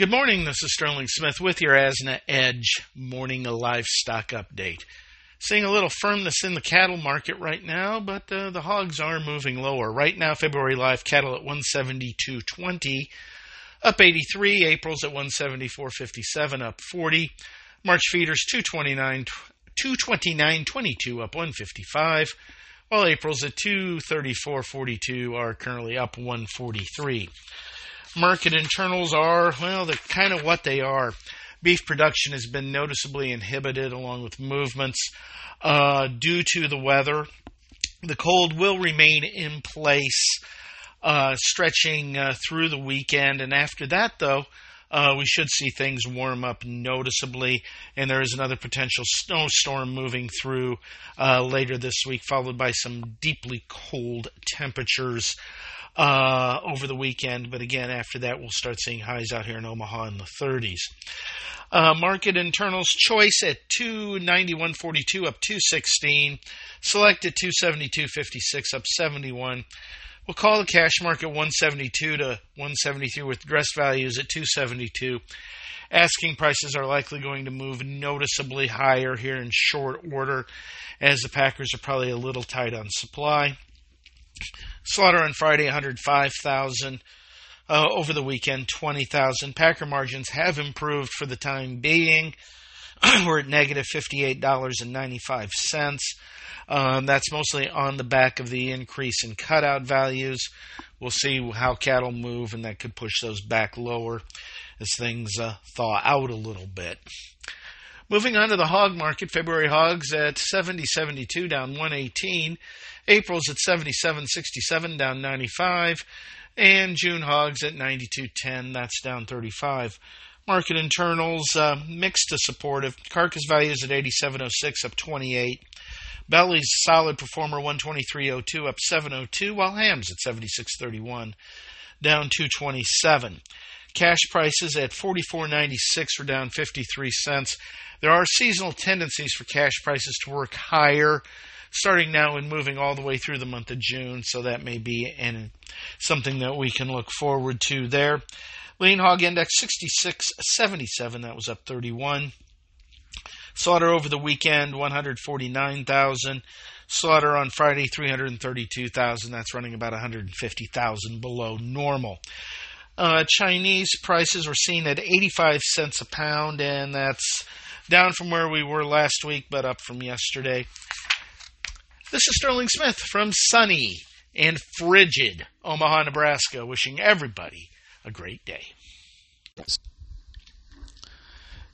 Good morning. This is Sterling Smith with your Asna Edge morning livestock update. Seeing a little firmness in the cattle market right now, but uh, the hogs are moving lower. Right now, February live cattle at 172.20, up 83. April's at 174.57, up 40. March feeders 229, 229.22, up 155. While April's at 234.42 are currently up 143 market internals are, well, they're kind of what they are. Beef production has been noticeably inhibited along with movements uh, due to the weather. The cold will remain in place, uh, stretching uh, through the weekend. And after that, though, uh, we should see things warm up noticeably, and there is another potential snowstorm moving through uh, later this week, followed by some deeply cold temperatures uh, over the weekend. But again, after that, we'll start seeing highs out here in Omaha in the 30s. Uh, market internals choice at 291.42 up 216. Select at 272.56 up 71. We'll call the cash market 172 to 173 with dress values at 272. Asking prices are likely going to move noticeably higher here in short order as the Packers are probably a little tight on supply. Slaughter on Friday, 105,000. Uh, over the weekend, 20,000. Packer margins have improved for the time being. We're at negative $58.95. Um, that's mostly on the back of the increase in cutout values. We'll see how cattle move, and that could push those back lower as things uh, thaw out a little bit. Moving on to the hog market, February hogs at 70.72 down 118. April's at 77.67 down 95. And June hogs at 92.10, that's down 35. Market internals uh, mixed to supportive. Carcass values at 87.06 up 28. Belly's solid performer 123.02 up 7.02, while hams at 76.31 down 227. Cash prices at 44.96 were down 53 cents. There are seasonal tendencies for cash prices to work higher starting now and moving all the way through the month of June, so that may be an, something that we can look forward to there. Lean hog index 66.77, that was up 31. Slaughter over the weekend 149,000. Slaughter on Friday 332,000. That's running about 150,000 below normal. Uh, Chinese prices were seen at 85 cents a pound, and that's down from where we were last week, but up from yesterday. This is Sterling Smith from sunny and frigid Omaha, Nebraska, wishing everybody a great day.